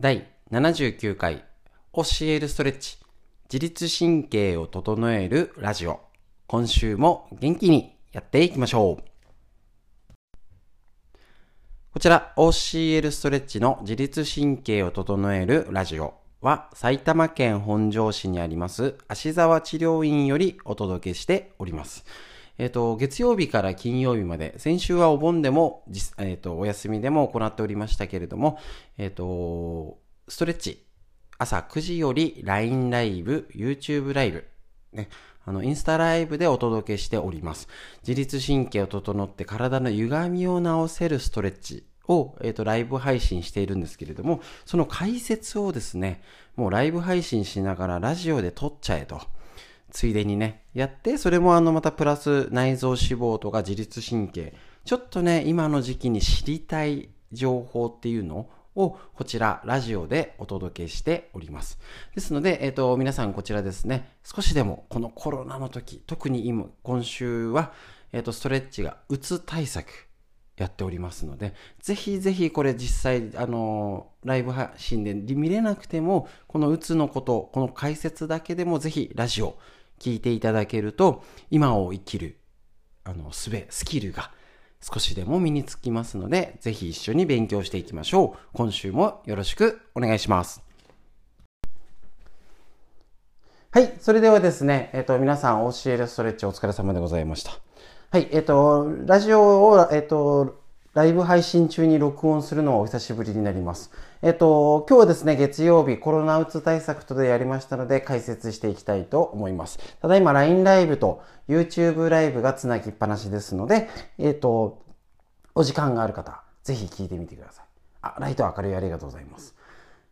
第79回教えるストレッチ。自律神経を整えるラジオ。今週も元気にやっていきましょう。こちら OCL ストレッチの自律神経を整えるラジオは埼玉県本庄市にあります芦沢治療院よりお届けしております。えっ、ー、と、月曜日から金曜日まで、先週はお盆でも、えっ、ー、と、お休みでも行っておりましたけれども、えっ、ー、と、ストレッチ、朝9時より LINE ライブ、YouTube ライブ、ね、あの、インスタライブでお届けしております。自律神経を整って体の歪みを直せるストレッチを、えっ、ー、と、ライブ配信しているんですけれども、その解説をですね、もうライブ配信しながらラジオで撮っちゃえと。ついでにね、やって、それもあのまたプラス内臓脂肪とか自律神経、ちょっとね、今の時期に知りたい情報っていうのをこちらラジオでお届けしております。ですので、えっ、ー、と、皆さんこちらですね、少しでもこのコロナの時、特に今、今週は、えっ、ー、と、ストレッチがうつ対策やっておりますので、ぜひぜひこれ実際、あの、ライブ配信で見れなくても、このうつのこと、この解説だけでもぜひラジオ聞いていただけると、今を生きる、あの、すべ、スキルが少しでも身につきますので、ぜひ一緒に勉強していきましょう。今週もよろしくお願いします。はい。それではですね、えっ、ー、と、皆さん、教えるストレッチお疲れ様でございました。はい。えっ、ー、と、ラジオを、えっ、ー、と、ライブ配信中に録音するのはお久しぶりになります。えっと、今日はですね、月曜日コロナうつ対策とでやりましたので解説していきたいと思います。ただいま LINE ライブと YouTube ライブがつなぎっぱなしですので、えっと、お時間がある方、ぜひ聞いてみてください。あ、ライト明るいありがとうございます。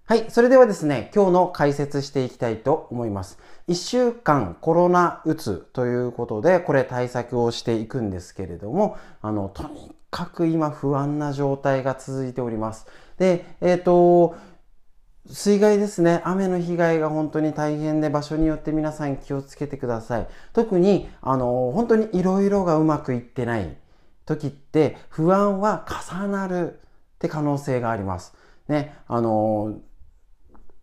はい。それではですね、今日の解説していきたいと思います。1週間コロナうつということで、これ対策をしていくんですけれども、あの、とにかく今不安な状態が続いております。で、えっ、ー、と、水害ですね。雨の被害が本当に大変で場所によって皆さん気をつけてください。特に、あの、本当にいろいろがうまくいってない時って不安は重なるって可能性があります。ね、あの、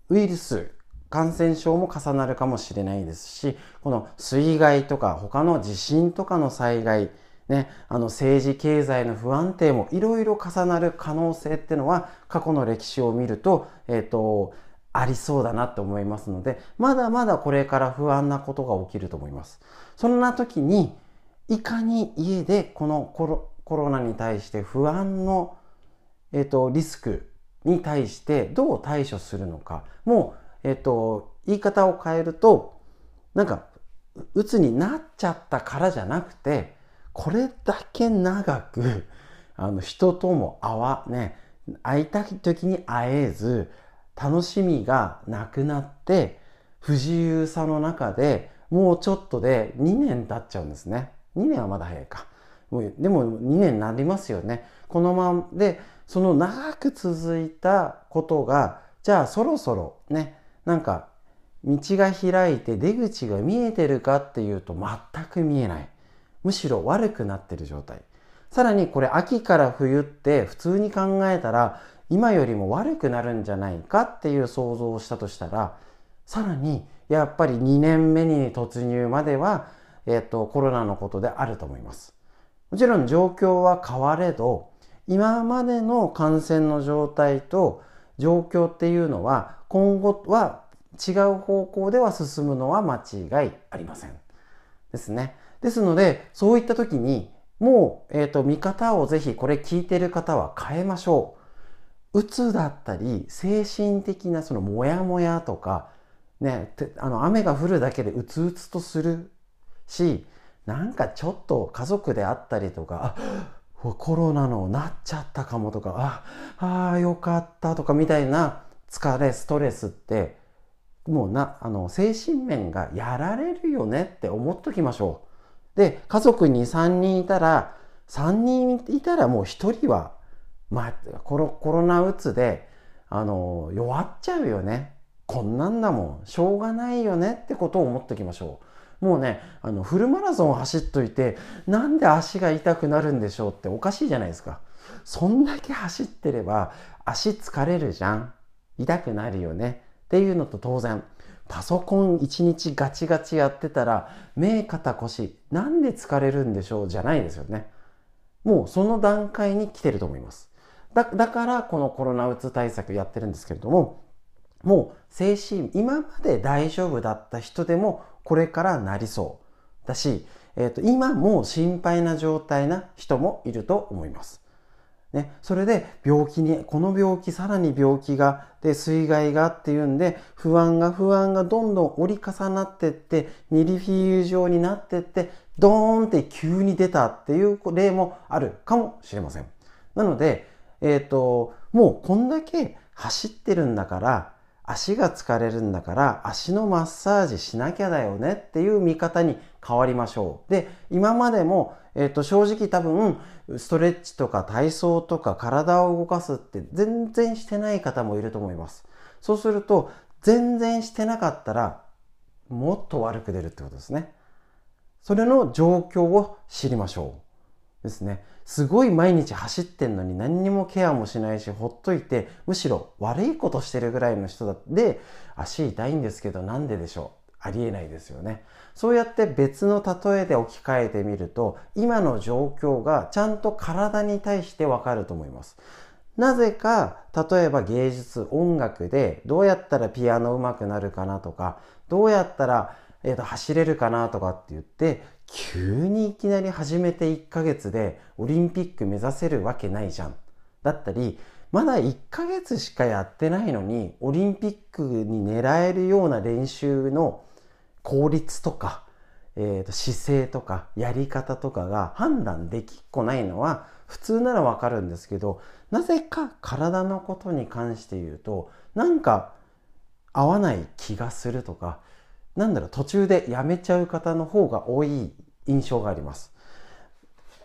ウイルス、感染症も重なるかもしれないですし、この水害とか他の地震とかの災害、ね、あの政治経済の不安定もいろいろ重なる可能性っていうのは過去の歴史を見ると、え、ー、と、ありそうだなって思いますので、まだまだこれから不安なことが起きると思います。そんな時に、いかに家でこのコロコロナに対して不安の、え、ー、と、リスクに対してどう対処するのか。もう、えっ、ー、と、言い方を変えると、なんか、鬱になっちゃったからじゃなくて、これだけ長く、あの、人とも会わ、ね、会いたい時に会えず、楽しみがなくなって、不自由さの中で、もうちょっとで2年経っちゃうんですね。2年はまだ早いか。もうでも2年になりますよね。このままで、その長く続いたことが、じゃあそろそろね、なんか道が開いて出口が見えてるかっていうと全く見えない。むしろ悪くなってる状態。さらにこれ秋から冬って普通に考えたら今よりも悪くなるんじゃないかっていう想像をしたとしたらさらにやっぱり2年目に突入までは、えっ、と、コロナのことであると思います。もちろん状況は変われど今までの感染の状態と状況っていうのは今後は違う方向では進むのは間違いありません。ですね。ですので、そういった時に、もう、えっ、ー、と、見方をぜひこれ聞いてる方は変えましょう。うつだったり、精神的なそのモヤモヤとか、ね、あの、雨が降るだけでうつうつとするし、なんかちょっと家族であったりとか、あ、コロナのなっちゃったかもとか、あ、あよかったとかみたいな疲れ、ストレスって、もうな、あの、精神面がやられるよねって思っときましょう。で、家族に3人いたら、3人いたらもう1人は、まあ、コロコロナうつで、あの、弱っちゃうよね。こんなんだもん。しょうがないよねってことを思っておきましょう。もうね、あの、フルマラソン走っといて、なんで足が痛くなるんでしょうっておかしいじゃないですか。そんだけ走ってれば、足疲れるじゃん。痛くなるよねっていうのと当然パソコン一日ガチガチやってたら目肩腰なんで疲れるんでしょうじゃないですよね。もうその段階に来てると思います。だだからこのコロナうつ対策やってるんですけれどももう精神今まで大丈夫だった人でもこれからなりそう。だし、えーと、今もう心配な状態な人もいると思います。ね、それで病気に、この病気、さらに病気が、で、水害がっていうんで、不安が不安がどんどん折り重なってって、ミリフィーユ状になってって、ドーンって急に出たっていう例もあるかもしれません。なので、えっ、ー、と、もうこんだけ走ってるんだから、足が疲れるんだから足のマッサージしなきゃだよねっていう見方に変わりましょう。で、今までも、えっ、ー、と、正直多分、ストレッチとか体操とか体を動かすって全然してない方もいると思います。そうすると、全然してなかったら、もっと悪く出るってことですね。それの状況を知りましょう。ですね。すごい毎日走ってんのに何にもケアもしないし、ほっといて、むしろ悪いことしてるぐらいの人だで、足痛いんですけどなんででしょう？ありえないですよね。そうやって別の例えで置き換えてみると、今の状況がちゃんと体に対してわかると思います。なぜか、例えば芸術、音楽でどうやったらピアノ上手くなるかなとか、どうやったら、えーと走れるかなとかって言って、急にいきなり始めて1ヶ月でオリンピック目指せるわけないじゃん。だったり、まだ1ヶ月しかやってないのに、オリンピックに狙えるような練習の効率とか、えー、と姿勢とかやり方とかが判断できっこないのは普通ならわかるんですけど、なぜか体のことに関して言うと、なんか合わない気がするとか、なんだろう、途中でやめちゃう方の方が多い印象があります。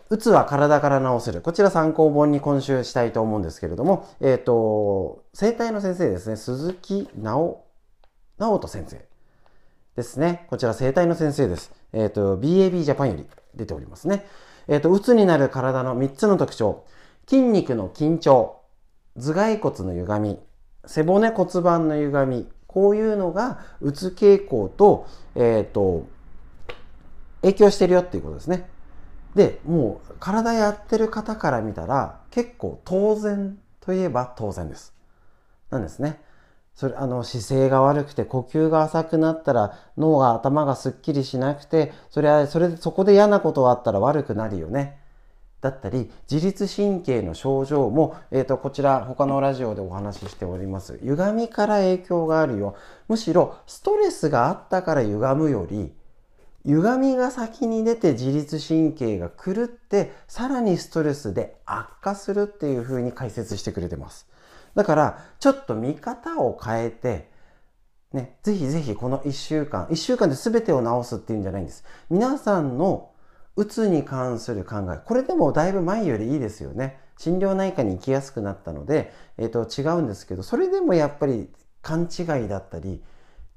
うつは体から治せる。こちら参考本に今週したいと思うんですけれども、えっ、ー、と、生体の先生ですね、鈴木直、直人先生ですね。こちら生体の先生です。えっ、ー、と、BAB ジャパンより出ておりますね。えっ、ー、と、うつになる体の3つの特徴。筋肉の緊張、頭蓋骨の歪み、背骨骨盤の歪み、こういうのがうつ傾向と、えっ、ー、と、影響してるよっていうことですね。で、もう体やってる方から見たら結構当然といえば当然です。なんですね。それ、あの、姿勢が悪くて呼吸が浅くなったら脳が頭がすっきりしなくて、それは、それでそこで嫌なことがあったら悪くなるよね。だったり、自律神経の症状も、え、ー、と、こちら他のラジオでお話ししております。歪みから影響があるよ。むしろ、ストレスがあったから歪むより、歪みが先に出て自律神経が狂って、さらにストレスで悪化するっていう風に解説してくれてます。だから、ちょっと見方を変えて、ね、ぜひぜひこの1週間、1週間で全てを治すっていうんじゃないんです。皆さんのうつに関する考え、これでもだいぶ前よりいいですよね。心療内科に行きやすくなったので、えっ、ー、と、違うんですけど、それでもやっぱり勘違いだったり、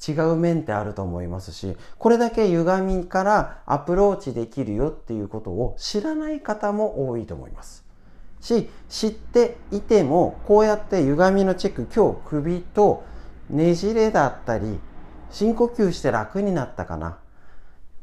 違う面ってあると思いますし、これだけ歪みからアプローチできるよっていうことを知らない方も多いと思います。し、知っていても、こうやって歪みのチェック、今日首とねじれだったり、深呼吸して楽になったかな。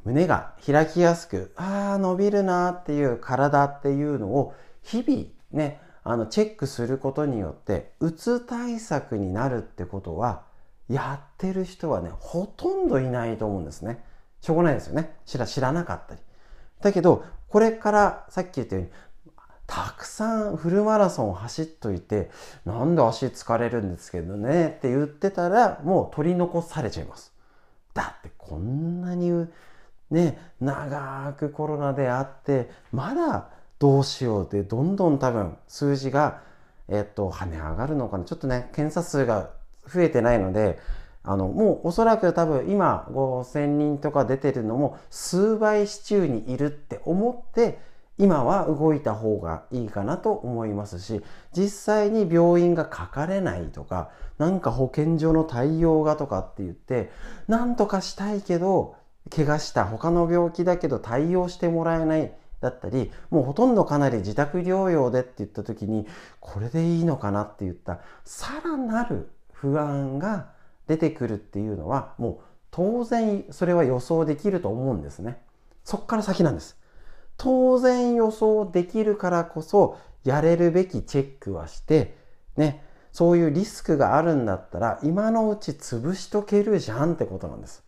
胸が開きやすく、ああ、伸びるなっていう体っていうのを日々ね、あの、チェックすることによって、うつ対策になるってことは、やってる人はね、ほとんどいないと思うんですね。しょうがないですよね。知ら、知らなかったり。だけど、これからさっき言ったように、たくさんフルマラソンを走っといて、なんで足疲れるんですけどねって言ってたら、もう取り残されちゃいます。だってこんなにね、長くコロナであって、まだどうしようで、どんどん多分数字が、えっと、跳ね上がるのかな。ちょっとね、検査数が増えてないので、あの、もうおそらく多分今5000人とか出てるのも数倍市中にいるって思って今は動いた方がいいかなと思いますし、実際に病院がかかれないとか、なんか保健所の対応がとかって言って、なんとかしたいけど、怪我した他の病気だけど対応してもらえないだったり、もうほとんどかなり自宅療養でって言った時に、これでいいのかなって言った、さらなる不安が出てくるっていうのはもう当然それは予想できると思うんですね。そっから先なんです。当然予想できるからこそやれるべきチェックはしてねそういうリスクがあるんだったら今のうち潰しとけるじゃんってことなんです。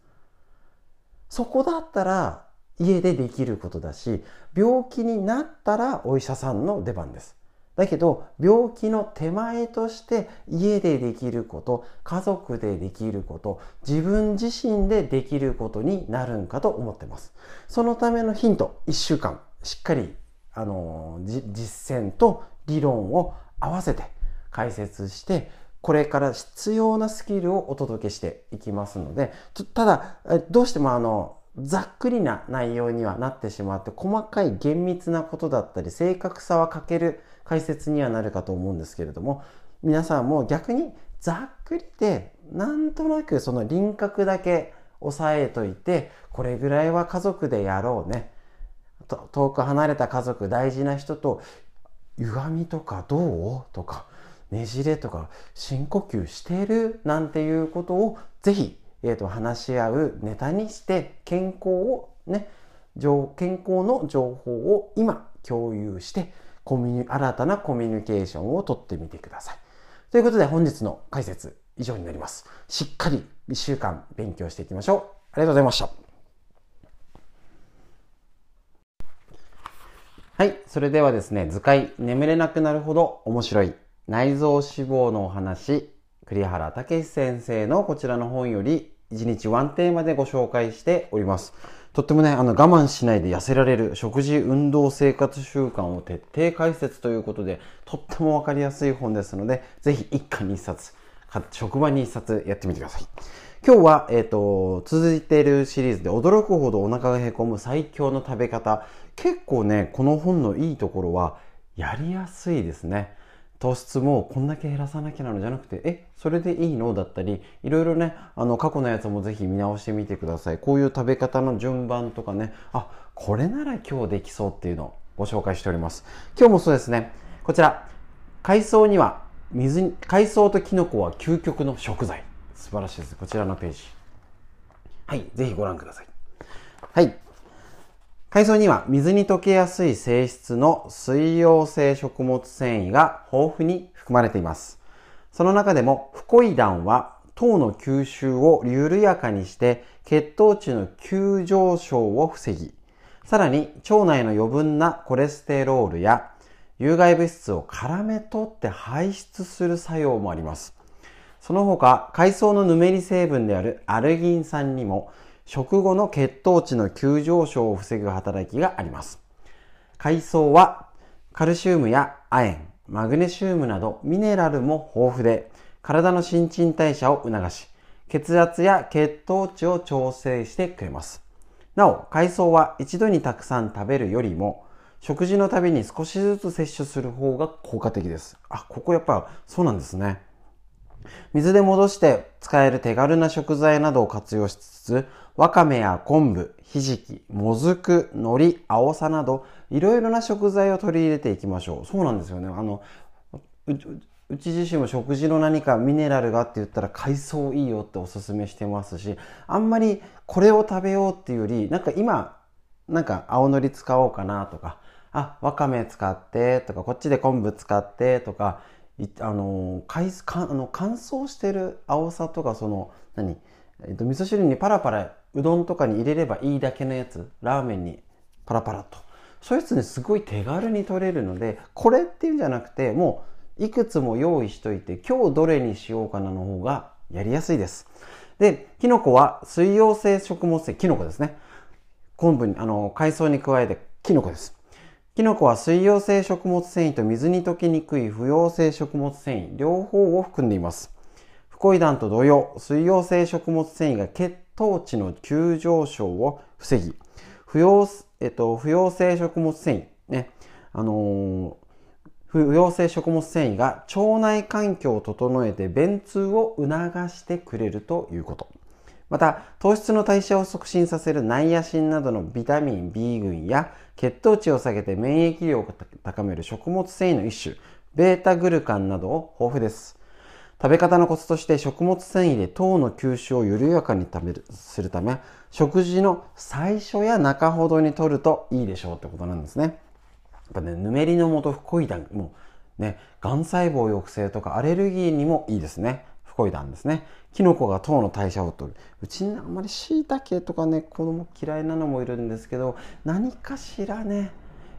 そこだったら家でできることだし病気になったらお医者さんの出番です。だけど病気の手前として家でできること家族でできること自分自身でできることになるんかと思ってます。そのためのヒント1週間しっかりあの実践と理論を合わせて解説してこれから必要なスキルをお届けしていきますのでただどうしてもあのざっくりな内容にはなってしまって細かい厳密なことだったり正確さは欠ける解説にはなるかと思うんですけれども皆さんも逆にざっくりでなんとなくその輪郭だけ押さえといてこれぐらいは家族でやろうね。遠く離れた家族大事な人と歪みとかどう？とかねじれとか深呼吸してるなんていうことをぜひ、えーと、話し合うネタにして健康をね健康の情報を今共有してコミュニ新たなコミュニケーションをとってみてください。ということで本日の解説以上になります。しっかり1週間勉強していきましょう。ありがとうございました。はい。それではですね、図解、眠れなくなるほど面白い内臓脂肪のお話、栗原武先生のこちらの本より1日ワンテーマでご紹介しております。とってもね、あの我慢しないで痩せられる食事、運動、生活習慣を徹底解説ということで、とってもわかりやすい本ですので、ぜひ一家に一冊、職場に一冊やってみてください。今日は、えっ、ー、と、続いているシリーズで驚くほどお腹がへこむ最強の食べ方。結構ね、この本のいいところは、やりやすいですね。糖質もこんだけ減らさなきゃなのじゃなくて、え、それでいいの？だったり、いろいろね、あの、過去のやつもぜひ見直してみてください。こういう食べ方の順番とかね、あ、これなら今日できそうっていうのをご紹介しております。今日もそうですね、こちら、海藻には水に、海藻とキノコは究極の食材。素晴らしいです。こちらのページ。はい、ぜひご覧ください。はい。海藻には水に溶けやすい性質の水溶性食物繊維が豊富に含まれています。その中でも、フコイダンは糖の吸収を緩やかにして血糖値の急上昇を防ぎ、さらに腸内の余分なコレステロールや有害物質を絡め取って排出する作用もあります。その他、海藻のぬめり成分であるアルギン酸にも食後の血糖値の急上昇を防ぐ働きがあります。海藻はカルシウムや亜鉛、マグネシウムなどミネラルも豊富で体の新陳代謝を促し血圧や血糖値を調整してくれます。なお、海藻は一度にたくさん食べるよりも食事のたびに少しずつ摂取する方が効果的です。あ、ここやっぱそうなんですね。水で戻して使える手軽な食材などを活用しつつ、わかめや昆布、ひじき、もずく、海苔、青さなど、いろいろな食材を取り入れていきましょう。そうなんですよね。あの、うち自身も食事の何かミネラルがって言ったら海藻いいよっておすすめしてますし、あんまりこれを食べようっていうより、なんか今、なんか青のり使おうかなとか、あ、わかめ使ってとか、こっちで昆布使ってとか、あのかかあの乾燥してる青さとかその何、えっと、味噌汁にパラパラうどんとかに入れればいいだけのやつラーメンにパラパラと。そういうやつねすごい手軽に取れるのでこれっていうんじゃなくてもういくつも用意しといて今日どれにしようかなの方がやりやすいです。でキノコは水溶性食物繊維キノコですね。昆布にあの海藻に加えてキノコです。キノコは水溶性食物繊維と水に溶けにくい不溶性食物繊維両方を含んでいます。フコイダンと同様、水溶性食物繊維が血糖値の急上昇を防ぎ、不溶,、えっと、不溶性食物繊維、ね、あのー、不溶性食物繊維が腸内環境を整えて便通を促してくれるということ。また、糖質の代謝を促進させるナイアシンなどのビタミン B 群や血糖値を下げて免疫力を高める食物繊維の一種、ベータグルカンなどを豊富です。食べ方のコツとして食物繊維で糖の吸収を緩やかに食べるするため、食事の最初や中ほどに取るといいでしょうってことなんですね。やっぱね、ぬめりの元フコイダン、もうね、がん細胞抑制とかアレルギーにもいいですね。フコイダンですね。キノコが糖の代謝を取る。うちにあんまり椎茸とかね、子供嫌いなのもいるんですけど、何かしらね、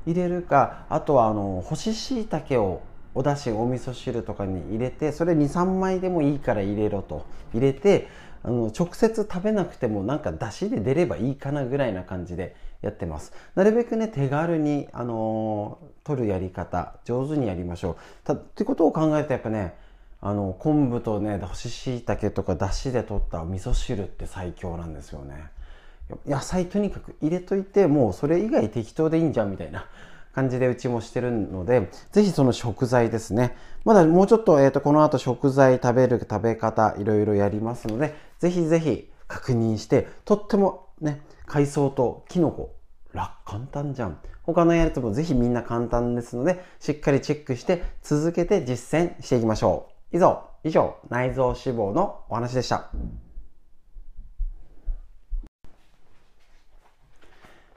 入れるか、あとはあの、干し椎茸をお出汁お味噌汁とかに入れてそれ23枚でもいいから入れろと。入れてあの直接食べなくてもなんか出汁で出ればいいかなぐらいな感じでやってます。なるべくね手軽に、あのー、取るやり方上手にやりましょう。たってことを考えるとやっぱねあの昆布とね干し椎茸とか出汁で取った味噌汁って最強なんですよね。野菜とにかく入れといてもうそれ以外適当でいいんじゃんみたいな。感じでうちもしてるので、ぜひその食材ですね。まだもうちょっと、えっ、ー、と、この後食材食べる食べ方、いろいろやりますので、ぜひぜひ確認して、とってもね、海藻とキノコ、楽、簡単じゃん。他のやつもぜひみんな簡単ですので、しっかりチェックして続けて実践していきましょう。以上、以上、内臓脂肪のお話でした。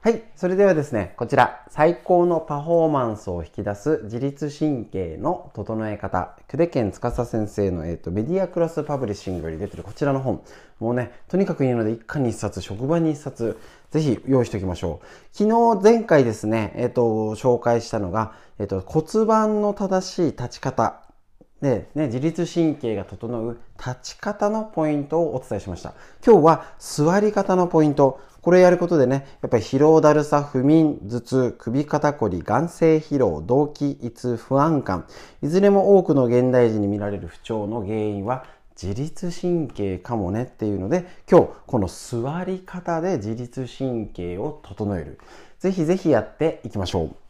はい。それではですね、こちら、最高のパフォーマンスを引き出す自律神経の整え方、久手健司先生の、えっ、ー、と、メディアクロスパブリッシングより出てるこちらの本。もうね、とにかくいいので、一家に一冊、職場に一冊、ぜひ用意しておきましょう。昨日、前回ですね、えっ、ー、と、紹介したのが、えっ、ー、と、骨盤の正しい立ち方。で、ね、自律神経が整う立ち方のポイントをお伝えしました。今日は座り方のポイント。これやることでね、やっぱり疲労だるさ、不眠、頭痛、首肩こり、眼性疲労、動悸、胃痛、不安感、いずれも多くの現代人に見られる不調の原因は自律神経かもねっていうので、今日この座り方で自律神経を整える。ぜひぜひやっていきましょう。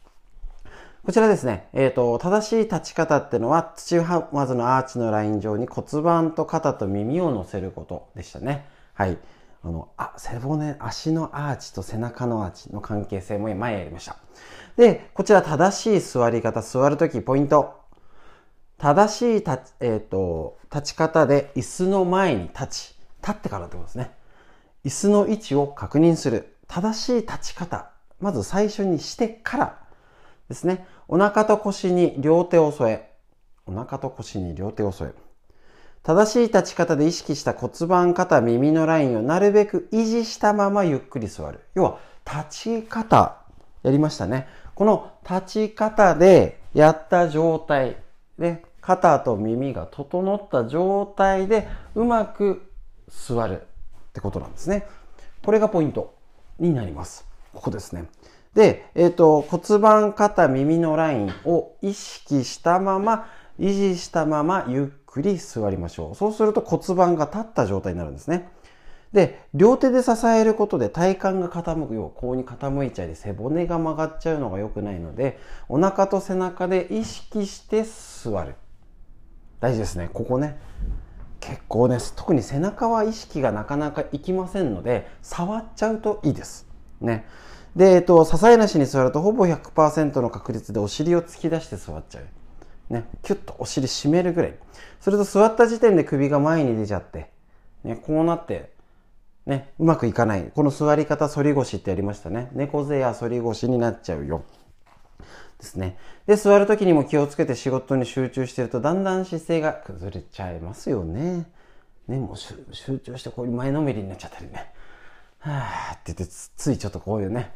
こちらですね、えっ、ー、と、正しい立ち方っていうのは、土踏まずのアーチのライン上に骨盤と肩と耳を乗せることでしたね。はい。あの、あ、背骨、足のアーチと背中のアーチの関係性も前やりました。で、こちら正しい座り方、座るときポイント。正しい立ち、えっ、ー、と、立ち方で椅子の前に立ち、立ってからってことですね。椅子の位置を確認する。正しい立ち方。まず最初にしてからですね。お腹と腰に両手を添え。お腹と腰に両手を添え。正しい立ち方で意識した骨盤、肩、耳のラインをなるべく維持したままゆっくり座る。要は、立ち方、やりましたね。この立ち方でやった状態で、肩と耳が整った状態でうまく座るってことなんですね。これがポイントになります。ここですね。で、えっ、ー、と、骨盤、肩、耳のラインを意識したまま、維持したままゆっくり座りましょう。そうすると骨盤が立った状態になるんですね。で、両手で支えることで体幹が傾くよう、こうに傾いちゃい背骨が曲がっちゃうのが良くないので、お腹と背中で意識して座る。大事ですね。ここね。結構ね、特に背中は意識がなかなかいきませんので、触っちゃうといいです。ね。で、えっと、支えなしに座るとほぼ100%の確率でお尻を突き出して座っちゃう。ね、キュッとお尻締めるぐらい。それと座った時点で首が前に出ちゃって、ね、こうなって、ね、うまくいかない。この座り方反り腰ってやりましたね。猫背や反り腰になっちゃうよ。ですね。で、座る時にも気をつけて仕事に集中してると、だんだん姿勢が崩れちゃいますよね。ね、もう集中してこういう前のめりになっちゃったりね。はぁって言ってつ、いちょっとこういうね、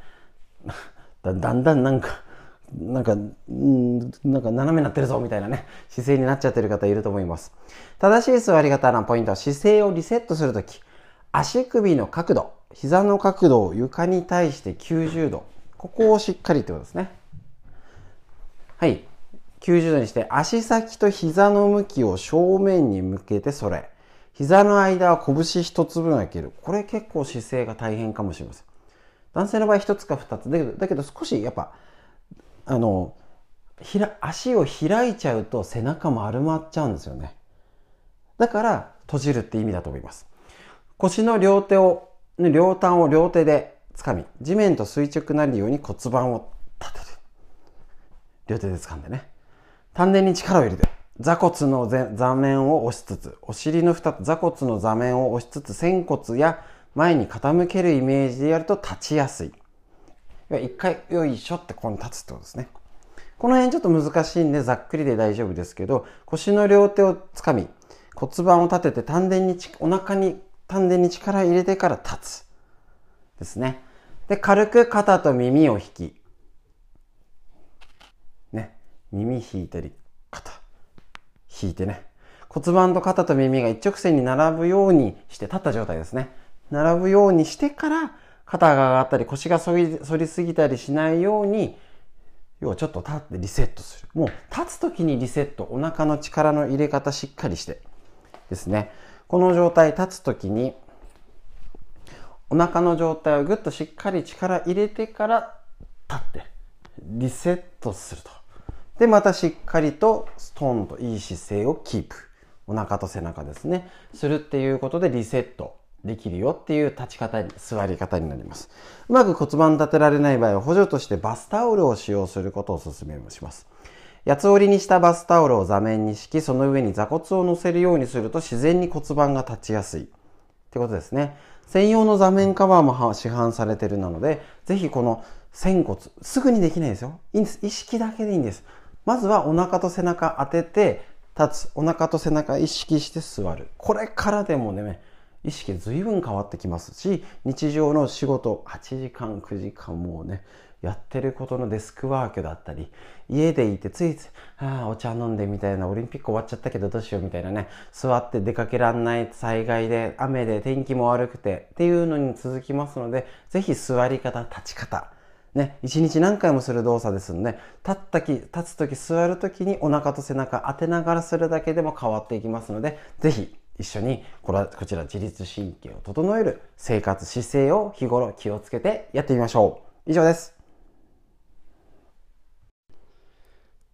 だだんだんなんか、なんか、んなんか斜めになってるぞみたいなね、姿勢になっちゃってる方いると思います。正しい座り方のポイントは姿勢をリセットするとき、足首の角度、膝の角度を床に対して90度。ここをしっかりってことですね。はい。90度にして足先と膝の向きを正面に向けてそれ。膝の間は拳一つ分開ける。これ結構姿勢が大変かもしれません。男性の場合一つか二つ。だけど、だけど少しやっぱあの、ひら、足を開いちゃうと背中丸まっちゃうんですよね。だから閉じるって意味だと思います。腰の両手を、両端を両手で掴み、地面と垂直なるように骨盤を立てる。両手で掴んでね。丹田に力を入れて、座骨の座面を押しつつ、お尻の二つ、座骨の座面を押しつつ、仙骨や前に傾けるイメージでやると立ちやすい。一回、よいしょってここに立つってことですね。この辺ちょっと難しいんでざっくりで大丈夫ですけど、腰の両手をつかみ、骨盤を立てて丹田に、お腹に、丹田に力入れてから立つ。ですね。で、軽く肩と耳を引き、ね、耳引いたり、肩、引いてね。骨盤と肩と耳が一直線に並ぶようにして立った状態ですね。並ぶようにしてから、肩が上がったり腰が反り反りすぎたりしないように、要はちょっと立ってリセットする。もう立つ時にリセット、お腹の力の入れ方しっかりしてですね。この状態立つ時に、お腹の状態をぐっとしっかり力入れてから立って、リセットすると。で、またしっかりとストーンといい姿勢をキープ。お腹と背中ですね。するっていうことでリセット。できるよっていう立ち方に、座り方になります。うまく骨盤立てられない場合は補助としてバスタオルを使用することをお勧めします。八つ折りにしたバスタオルを座面に敷き、その上に座骨を乗せるようにすると自然に骨盤が立ちやすい。ってことですね。専用の座面カバーも市販されてるなので、ぜひこの仙骨、すぐにできないですよ。いいんです。意識だけでいいんです。まずはお腹と背中当てて立つ。お腹と背中意識して座る。これからでもね、意識随分変わってきますし日常の仕事8時間9時間もうねやってることのデスクワークだったり家でいてついついああお茶飲んでみたいなオリンピック終わっちゃったけどどうしようみたいなね座って出かけらんない災害で雨で天気も悪くてっていうのに続きますのでぜひ座り方立ち方ね、一日何回もする動作ですので、立ったき、立つとき、座るときにお腹と背中当てながらするだけでも変わっていきますので、ぜひ一緒にこれこちら自律神経を整える生活姿勢を日頃気をつけてやってみましょう。以上です。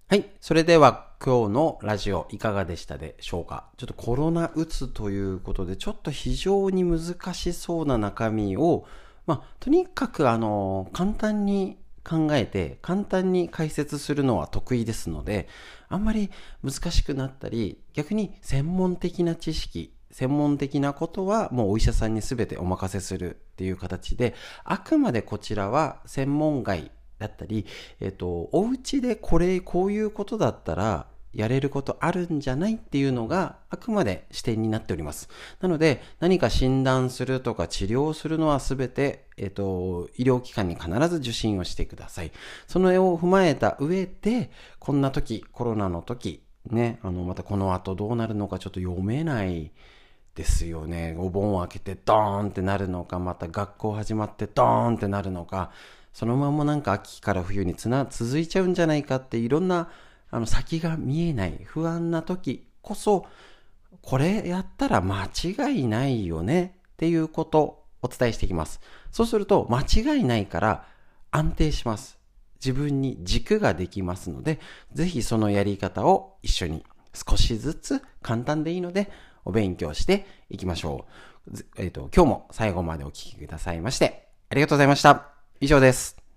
はい。それでは今日のラジオいかがでしたでしょうか？ちょっとコロナうつということでちょっと非常に難しそうな中身をまあ、とにかくあの簡単に考えて簡単に解説するのは得意ですのであんまり難しくなったり逆に専門的な知識専門的なことはもうお医者さんに全てお任せするっていう形であくまでこちらは専門外だったり、えっと、お家でこれこういうことだったらやれることあるんじゃないっていうのがあくまで視点になっております。なので何か診断するとか治療するのはすべて、えっ、と、医療機関に必ず受診をしてください。その絵を踏まえた上で、こんな時、コロナの時、ね、あの、またこの後どうなるのかちょっと読めないですよね。お盆を開けてドーンってなるのか、また学校始まってドーンってなるのか、そのままなんか秋から冬につな、続いちゃうんじゃないかっていろんなあの先が見えない不安な時こそこれやったら間違いないよねっていうことをお伝えしていきます。そうすると間違いないから安定します。自分に軸ができますので、ぜひそのやり方を一緒に少しずつ簡単でいいのでお勉強していきましょう。えっ、ー、と、今日も最後までお聴きくださいましてありがとうございました。以上です。